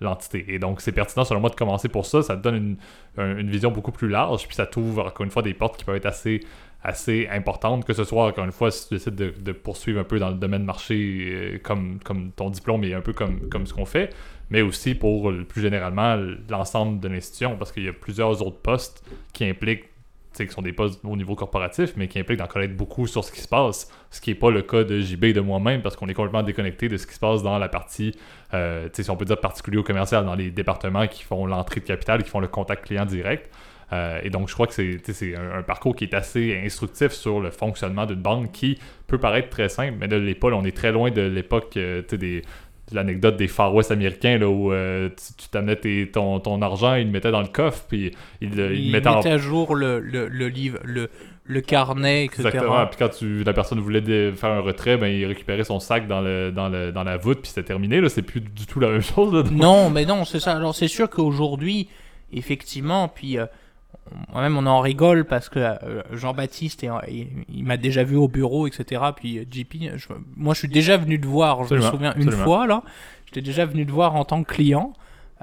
l'entité. Et donc, c'est pertinent, selon moi, de commencer pour ça. Ça te donne une, vision beaucoup plus large, puis ça t'ouvre, encore une fois, des portes qui peuvent être assez, assez importantes, que ce soit, encore une fois, si tu décides de, de poursuivre un peu dans le domaine marché, euh, comme, comme ton diplôme et un peu comme, comme ce qu'on fait, mais aussi pour, plus généralement, l'ensemble de l'institution, parce qu'il y a plusieurs autres postes qui impliquent qui sont des postes au niveau corporatif, mais qui impliquent d'en connaître beaucoup sur ce qui se passe, ce qui n'est pas le cas de JB et de moi-même, parce qu'on est complètement déconnecté de ce qui se passe dans la partie, euh, si on peut dire particulier au commercial, dans les départements qui font l'entrée de capital, qui font le contact client direct. Euh, et donc, je crois que c'est un, un, parcours qui est assez instructif sur le fonctionnement d'une banque qui peut paraître très simple, mais de l'époque, on est très loin de l'époque euh, des, l'anecdote des Far West américains là, où euh, tu t'amenais ton, ton argent, ils le mettaient dans le coffre, puis ils le il mettaient à jour le, le, le, livre, le, le carnet, etc. Exactement. Puis quand tu, la personne voulait faire un retrait, ben, il récupérait son sac dans, le, dans, le, dans la voûte, puis c'était terminé. Là. C'est plus du tout la même chose. non, mais non, c'est ça. Alors c'est sûr qu'aujourd'hui, effectivement, puis... Euh, moi-même on en rigole parce que euh, Jean-Baptiste il, m'a déjà vu au bureau etc puis euh, JP moi je suis déjà venu te voir je me souviens une fois là. J'étais déjà venu te voir en tant que client.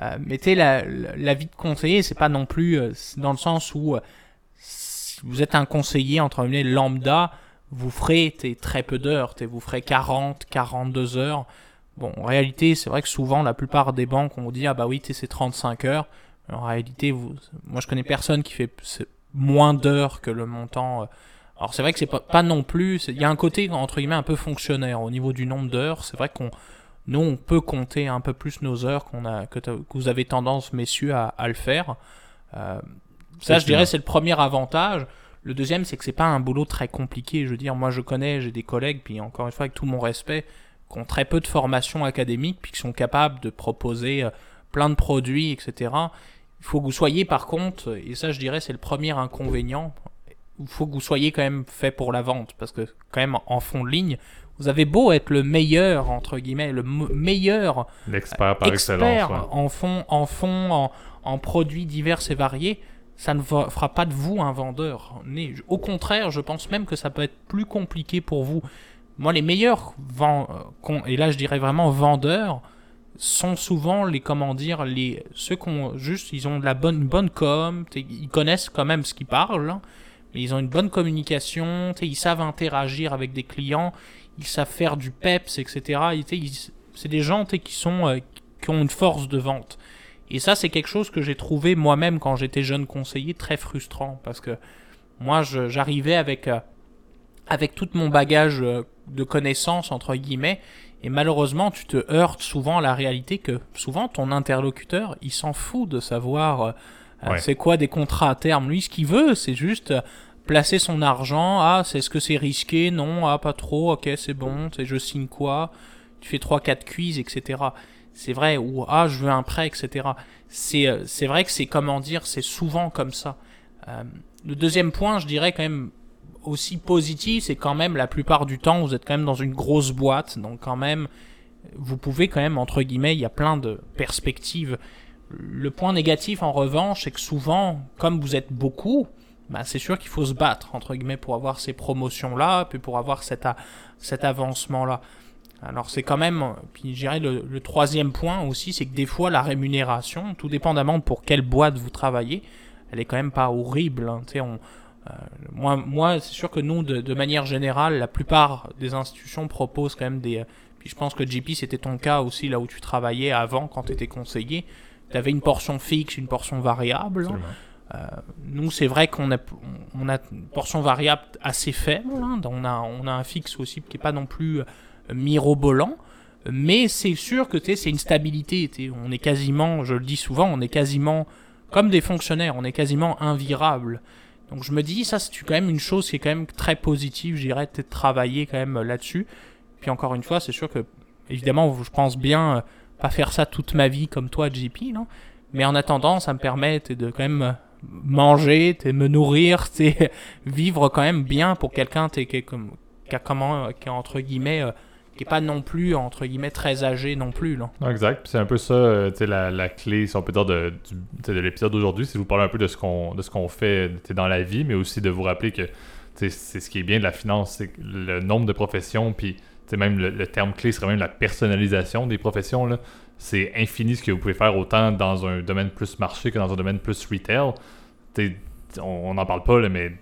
Euh, mais tu sais la, la, vie de conseiller c'est pas non plus dans le sens où si vous êtes un conseiller entre guillemets lambda vous ferez très peu d'heures vous ferez 40 42 heures. Bon en réalité c'est vrai que souvent la plupart des banques on vous dit ah bah oui c'est 35 heures en réalité, vous, moi je connais personne qui fait moins d'heures que le montant. Euh, Alors c'est vrai que c'est pas, pas non plus, il y a un côté entre guillemets un peu fonctionnaire au niveau du nombre d'heures. C'est vrai qu'on nous on peut compter un peu plus nos heures qu'on a que, vous avez tendance messieurs à, le faire. Euh, ça je dirais c'est le premier avantage. Le deuxième c'est que c'est pas un boulot très compliqué. Je veux dire moi je connais j'ai des collègues puis encore une fois avec tout mon respect qui ont très peu de formation académique puis qui sont capables de proposer euh, plein de produits etc. Il faut que vous soyez par contre et ça je dirais c'est le premier inconvénient. Il faut que vous soyez quand même fait pour la vente parce que quand même en fond de ligne vous avez beau être le meilleur entre guillemets le meilleur l'expert par excellence en fond en fond en, produits divers et variés ça ne fera pas de vous un vendeur. Au contraire je pense même que ça peut être plus compliqué pour vous. Moi les meilleurs. Euh, et là je dirais vraiment vendeurs sont souvent les comment dire les ceux qui ont juste ils ont de la bonne bonne com ils connaissent quand même ce qu'ils parlent hein ils ont une bonne communication, ils savent interagir avec des clients, ils savent faire du peps, etc. C'est des gens qui, sont, euh, qui ont une force de vente. Et ça, c'est quelque chose que j'ai trouvé moi-même quand j'étais jeune conseiller très frustrant parce que moi, j'arrivais avec, euh, avec tout mon bagage euh, de connaissances, entre guillemets, et malheureusement, tu te heurtes souvent à la réalité que souvent ton interlocuteur, il s'en fout de savoir c'est quoi des contrats à terme. Lui, ce qu'il veut, c'est juste placer son argent. Ah, c'est ce que c'est risqué Non, ah, pas trop. Ok, c'est bon. Je signe quoi? Tu fais 3-4 quiz, etc. C'est vrai. Ou ah, je veux un prêt, etc. C'est euh, c'est vrai que c'est comment dire, c'est souvent comme ça. Euh, le deuxième point, je dirais quand même aussi positif, c'est quand même la plupart du temps, vous êtes quand même dans une grosse boîte, donc quand même, vous pouvez quand même entre guillemets, il y a plein de perspectives. Le point négatif en revanche, c'est que souvent, comme vous êtes beaucoup, bah, c'est sûr qu'il faut se battre, entre guillemets, pour avoir ces promotions-là, puis pour avoir cet, avancement-là. Alors c'est quand même, puis je dirais le, troisième point aussi, c'est que des fois la rémunération, tout dépendamment pour quelle boîte vous travaillez, elle est quand même pas horrible. Hein. On, moi, moi c'est sûr que nous, de, manière générale, la plupart des institutions proposent quand même des... Puis je pense que JP, c'était ton cas aussi, là où tu travaillais avant, quand tu étais conseiller. Tu avais une portion fixe, une portion variable. Hein. Euh, nous, c'est vrai qu'on a, on a une portion variable assez faible. Hein. On, a, on a un fixe aussi qui n'est pas non plus euh, mirobolant. Mais c'est sûr que c'est une stabilité. On est quasiment, je le dis souvent, on est quasiment comme des fonctionnaires, on est quasiment invirable. Donc je me dis, ça c'est quand même une chose qui est quand même très positive, j'irais peut-être travailler quand même là-dessus. Puis encore une fois, c'est sûr que, évidemment, je pense bien euh, pas faire ça toute ma vie comme toi, JP, non? Mais en attendant, ça me permet de quand même manger, me nourrir, vivre quand même bien pour quelqu'un qui, qui, a comment, qui entre guillemets, euh, qui est pas non plus entre guillemets très âgé non plus. Là. exact. C'est un peu ça, euh, la, la, clé, si on peut dire, de, de l'épisode d'aujourd'hui, c'est de vous parler un peu de ce qu'on de ce qu'on fait dans la vie, mais aussi de vous rappeler que c'est ce qui est bien de la finance, c'est le nombre de professions, puis même le, terme clé serait même la personnalisation des professions. Là c'est infini ce que vous pouvez faire autant dans un domaine plus marché que dans un domaine plus retail. on n'en parle pas, mais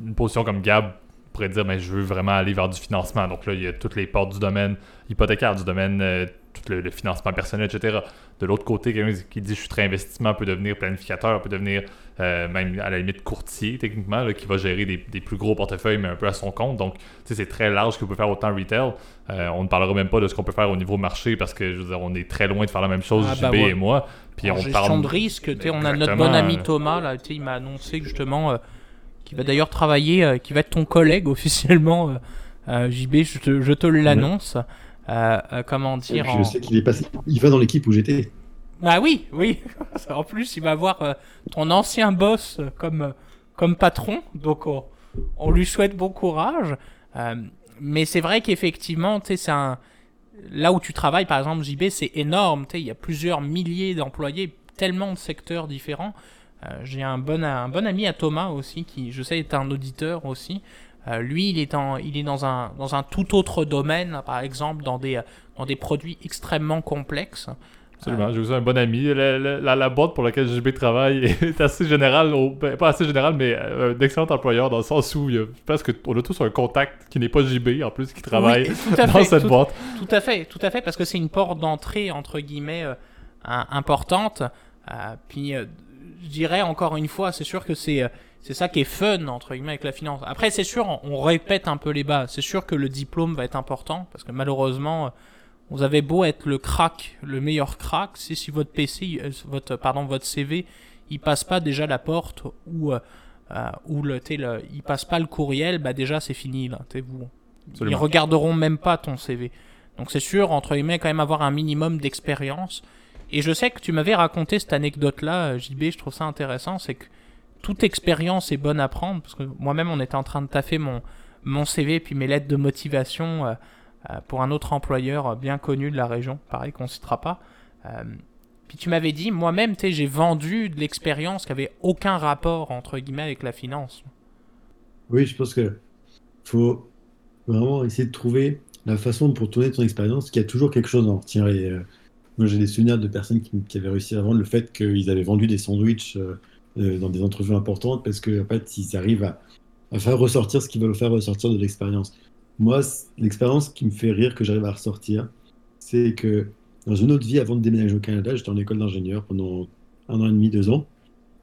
une position comme Gab pourrait dire mais je veux vraiment aller vers du financement. Donc là, il y a toutes les portes du domaine hypothécaire, du domaine euh, tout le, financement personnel, etc. De l'autre côté, quelqu'un qui dit je suis très investissement peut devenir planificateur, peut devenir euh, même à la limite courtier techniquement, qui va gérer des, plus gros portefeuilles mais un peu à son compte. Donc c'est très large ce qu'on peut faire autant retail. Euh, on ne parlera même pas de ce qu'on peut faire au niveau marché parce que je veux dire, on est très loin de faire la même chose, ah, JB bah et moi. Puis on gestion parle... de risque, on a notre bon ami Thomas, là, il m'a annoncé que justement, qui va d'ailleurs travailler, qui va être ton collègue officiellement, JB, je te, je te l'annonce. comment dire Je sais qu'il est passé, il va dans l'équipe où j'étais. Bah oui, oui. en plus, il va avoir ton ancien boss comme, comme patron, donc on, lui souhaite bon courage mais c'est vrai qu'effectivement, tu sais, c'est un. Là où tu travailles, par exemple, JB, c'est énorme. Il y a plusieurs milliers d'employés, tellement de secteurs différents. Euh, j'ai un bon, un bon ami à Thomas aussi, qui, je sais, est un auditeur aussi. Euh, lui, il est, en, il est dans, un, dans un tout autre domaine, par exemple, dans des, dans des produits extrêmement complexes. Absolument. J'ai aussi un bon ami. La, la, boîte pour laquelle JB travaille est assez générale, ben, pas assez générale, mais euh, d'excellent employeur dans le sens où il y a, parce qu'on a tous un contact qui n'est pas JB en plus, qui travaille dans cette boîte. Tout à fait, tout à fait, parce que c'est une porte d'entrée entre guillemets euh, importante. Euh, puis je dirais encore une fois, c'est sûr que c'est c'est ça qui est fun entre guillemets avec la finance. Après, c'est sûr, on répète un peu les bas. C'est sûr que le diplôme va être important parce que malheureusement, vous avez beau être le crack, le meilleur crack, si, si votre PC, euh, votre pardon, votre CV, il passe pas déjà la porte ou euh, euh, ou le, le, il passe pas le courriel, bah déjà c'est fini là. Vous, ils regarderont même pas ton CV. Donc c'est sûr, entre guillemets, quand même avoir un minimum d'expérience. Et je sais que tu m'avais raconté cette anecdote-là, JB, je trouve ça intéressant, c'est que toute expérience est bonne à prendre, parce que moi-même, on était en train de taffer mon, mon CV puis mes lettres de motivation euh, euh, pour un autre employeur bien connu de la région, pareil qu'on ne citera pas. Euh, puis tu m'avais dit, moi-même, j'ai vendu de l'expérience qui avait aucun rapport, entre guillemets, avec la finance. Oui, je pense que faut vraiment essayer de trouver la façon pour tourner ton expérience, qu'il y a toujours quelque chose à en retirer. Moi, j'ai des souvenirs de personnes qui, avaient réussi à vendre le fait qu'ils avaient vendu des sandwichs euh, dans des entrevues importantes parce que en fait, ils arrivent à, à faire ressortir ce qu'ils veulent faire ressortir de l'expérience. Moi, l'expérience qui me fait rire que j'arrive à ressortir, c'est que dans une autre vie, avant de déménager au Canada, j'étais en école d'ingénieur pendant un an et demi, deux ans.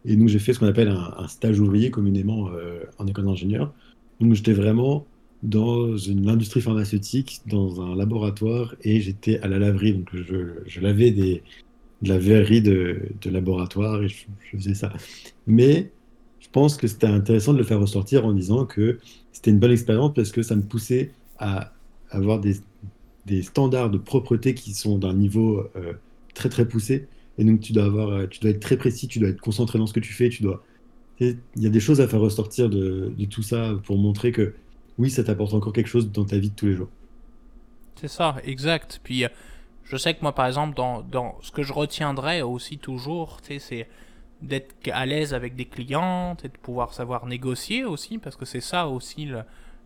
Et donc, j'ai fait ce qu'on appelle un, stage ouvrier communément euh, en école d'ingénieur. Donc, j'étais vraiment dans une industrie pharmaceutique, dans un laboratoire, et j'étais à la laverie. Donc, je, lavais de la verrerie de, laboratoire et je, faisais ça. Mais je pense que c'était intéressant de le faire ressortir en disant que c'était une bonne expérience parce que ça me poussait à avoir des, standards de propreté qui sont d'un niveau euh, très très poussé. Et donc tu dois avoir, euh, tu dois être très précis, tu dois être concentré dans ce que tu fais, tu dois. Il y a des choses à faire ressortir de tout ça pour montrer que oui, ça t'apporte encore quelque chose dans ta vie de tous les jours. C'est ça, exact. Puis je sais que moi, par exemple, dans, dans ce que je retiendrai aussi toujours, c'est d'être à l'aise avec des clients, de pouvoir savoir négocier aussi, parce que c'est ça aussi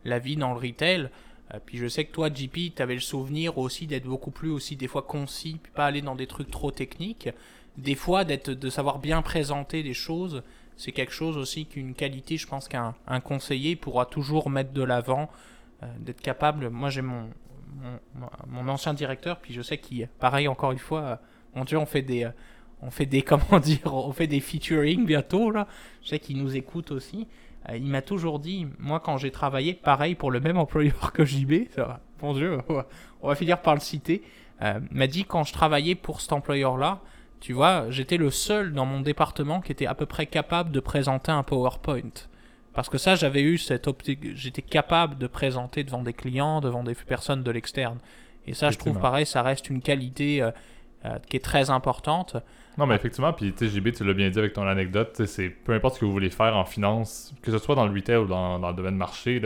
la vie dans le retail. Euh, puis je sais que toi, JP, tu avais le souvenir aussi d'être beaucoup plus aussi des fois concis, pas aller dans des trucs trop techniques. Des fois, d'être de savoir bien présenter des choses, c'est quelque chose aussi qu'une qualité, je pense qu'un conseiller pourra toujours mettre de l'avant, euh, d'être capable. Moi, j'ai mon, mon, ancien directeur, puis je sais qu'il, pareil encore une fois, euh, mon Dieu, on fait des, euh, on fait des, comment dire, on fait des featuring bientôt là. Je sais qu'il nous écoute aussi. Euh, il m'a toujours dit, moi quand j'ai travaillé, pareil pour le même employeur que JB, mon Dieu, on va, finir par le citer. m'a dit quand je travaillais pour cet employeur-là, tu vois, j'étais le seul dans mon département qui était à peu près capable de présenter un PowerPoint. Parce que ça, j'avais eu cette optique, j'étais capable de présenter devant des clients, devant des personnes de l'externe. Et ça, je trouve pareil, ça reste une qualité euh, euh, qui est très importante. Non, mais effectivement, puis JB, tu l'as bien dit avec ton anecdote, c'est peu importe ce que vous voulez faire en finance, que ce soit dans le retail ou dans, le domaine marché,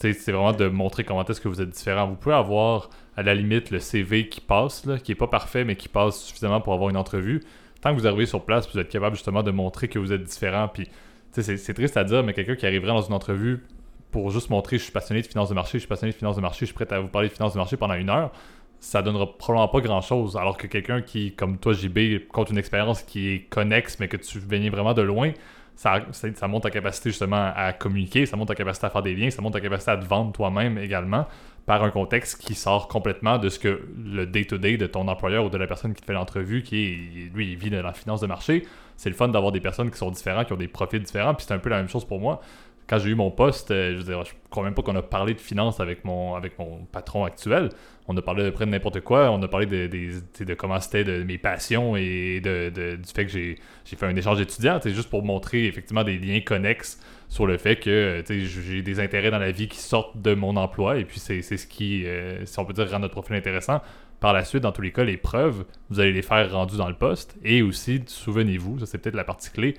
c'est vraiment de montrer comment est-ce que vous êtes différent. Vous pouvez avoir, à la limite, le CV qui passe, qui est pas parfait, mais qui passe suffisamment pour avoir une entrevue. Tant que vous arrivez sur place, vous êtes capable justement de montrer que vous êtes différent, puis c'est triste à dire, mais quelqu'un qui arriverait dans une entrevue pour juste montrer je suis passionné de finance de marché, je suis passionné de finance de marché, je suis prêt à vous parler de finance de marché pendant une heure, ça donnera probablement pas grand chose. Alors que quelqu'un qui, comme toi, JB, compte une expérience qui est connexe, mais que tu venais vraiment de loin, ça, ça, monte ta capacité justement à communiquer, ça monte ta capacité à faire des liens, ça monte ta capacité à te vendre toi-même également par un contexte qui sort complètement de ce que le day-to-day de ton employeur ou de la personne qui te fait l'entrevue, qui est, lui, il vit de la finance de marché. C'est le fun d'avoir des personnes qui sont différentes, qui ont des profils différents, puis c'est un peu la même chose pour moi. Quand j'ai eu mon poste, euh, je veux dire, je crois même pas qu'on a parlé de finance avec mon, avec mon patron actuel on a parlé de près de n'importe quoi. On a parlé de, de, comment c'était de mes passions et de, du fait que j'ai fait un échange d'étudiants. C'est juste pour montrer effectivement des liens connexes sur le fait que j'ai des intérêts dans la vie qui sortent de mon emploi. Et puis c'est ce qui, euh, si on peut dire, rend notre profil intéressant. Par la suite, dans tous les cas, les preuves, vous allez les faire rendues dans le poste. Et aussi, souvenez-vous, ça c'est peut-être la partie clé,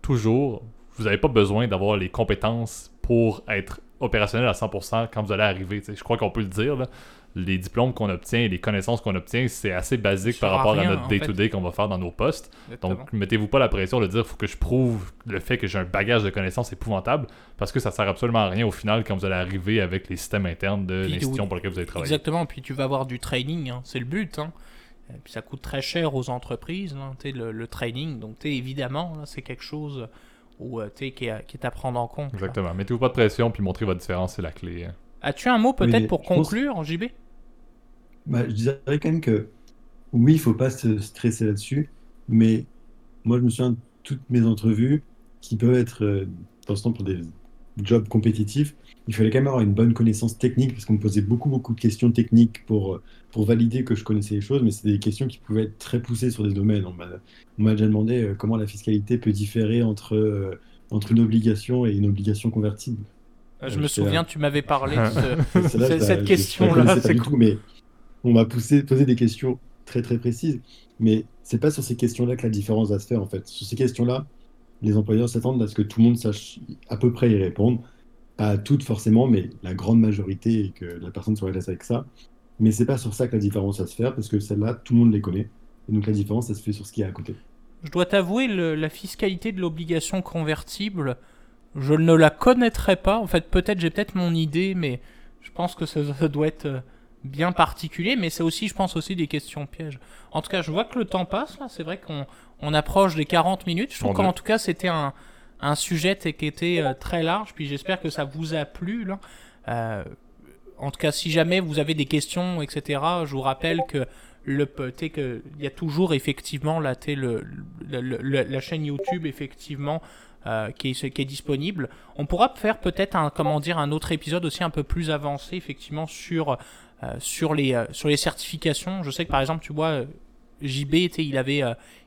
toujours, vous n'avez pas besoin d'avoir les compétences pour être opérationnel à 100% quand vous allez arriver. Je crois qu'on peut le dire. Là les diplômes qu'on obtient et les connaissances qu'on obtient, c'est assez basique par rapport à, notre day-to-day qu'on va faire dans nos postes. Donc, mettez-vous pas la pression de dire il faut que je prouve le fait que j'ai un bagage de connaissances épouvantable parce que ça sert absolument à rien au final quand vous allez arriver avec les systèmes internes de l'institution pour laquelle vous allez travailler. Exactement, puis tu vas avoir du training, hein. c'est le but. Hein. puis ça coûte très cher aux entreprises, hein, le, le, training. Donc, évidemment, c'est quelque chose où, euh, qui, est, qui est à prendre en compte. Exactement. Mettez-vous pas de pression, puis montrez votre différence, c'est la clé. As-tu un mot peut-être pour conclure, JB bah, je dirais quand même que oui, il faut pas se stresser là-dessus, mais moi je me souviens de toutes mes entrevues qui peuvent être euh, dans ce temps pour des jobs compétitifs, il fallait quand même avoir une bonne connaissance technique parce qu'on me posait beaucoup, beaucoup de questions techniques pour, pour valider que je connaissais les choses, mais c'est des questions qui pouvaient être très poussées sur des domaines. On m'a déjà demandé euh, comment la fiscalité peut différer entre, euh, entre une obligation et une obligation convertible. Euh, je me souviens, tu m'avais parlé de cette question-là. Mais on m'a posé des questions très très précises. Mais c'est pas sur ces questions-là que la différence va se faire en fait. Sur ces questions-là, les employeurs s'attendent à ce que tout le monde sache à peu près y répondre. Pas toutes forcément, mais la grande majorité et que la personne soit à l'aise avec ça. Mais c'est pas sur ça que la différence va se faire parce que celle-là, tout le monde les connaît. Et donc la différence, ça se fait sur ce qui est à côté. Je dois t'avouer, la fiscalité de l'obligation convertible, je ne la connaîtrais pas. En fait, peut-être j'ai peut-être mon idée, mais je pense que ça, doit être euh, bien particulier. Mais c'est aussi, je pense aussi des questions pièges. En tout cas, je vois que le temps passe. Là, c'est vrai qu'on on approche des 40 minutes. Je trouve qu'en tout cas, c'était un, un sujet qui était euh, très large. Puis j'espère que ça vous a plu. Là. Euh, en tout cas, si jamais vous avez des questions, etc., je vous rappelle que le que il y a toujours effectivement la, le, la chaîne YouTube effectivement euh, qui, est, qui est disponible. On pourra faire peut-être un comment dire un autre épisode aussi un peu plus avancé effectivement sur sur les euh, sur les certifications. Je sais que par exemple tu vois JB il avait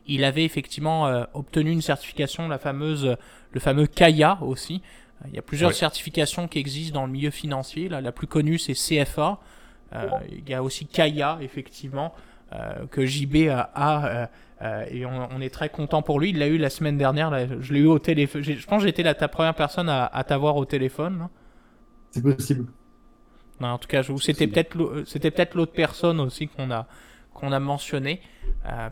il avait effectivement obtenu une certification la fameuse le fameux Kaya aussi. Il y a plusieurs certifications qui existent dans le milieu financier. la plus connue, c'est CFA. Euh, il y a aussi Kaya, effectivement, euh, que JB a. Euh, et on, est très content pour lui. Il l'a eu la semaine dernière. je l'ai eu au téléphone. Je pense que j'étais ta première personne à, t'avoir au téléphone. C'est possible. En tout cas, c'était peut-être c'était peut-être l'autre personne aussi qu'on a qu'on a mentionné.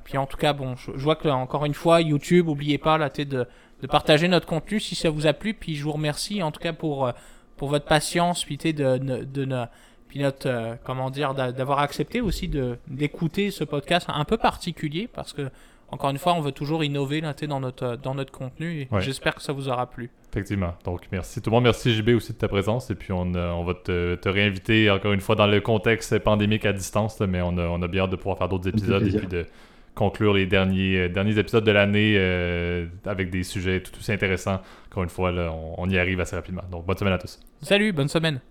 puis en tout cas, bon, je, vois que encore une fois, YouTube, n'oubliez pas tête de de partager notre contenu si ça vous a plu. Puis je vous remercie en tout cas pour, euh, pour votre patience, puis de, de, de, puis notre, euh, comment dire, d'avoir accepté aussi d'écouter ce podcast un peu particulier parce que encore une fois, on veut toujours innover là, dans, notre, dans notre contenu et j'espère que ça vous aura plu. Effectivement. Donc, merci tout le monde. Merci JB aussi de ta présence. Et puis, on, euh, on va te, te, réinviter encore une fois dans le contexte pandémique à distance. mais on a, on a bien hâte de pouvoir faire d'autres épisodes et puis de, conclure les derniers, euh, derniers épisodes de l'année euh, avec des sujets tout aussi intéressants. Encore une fois, là, on, on y arrive assez rapidement. Donc, bonne semaine à tous. Salut, bonne semaine.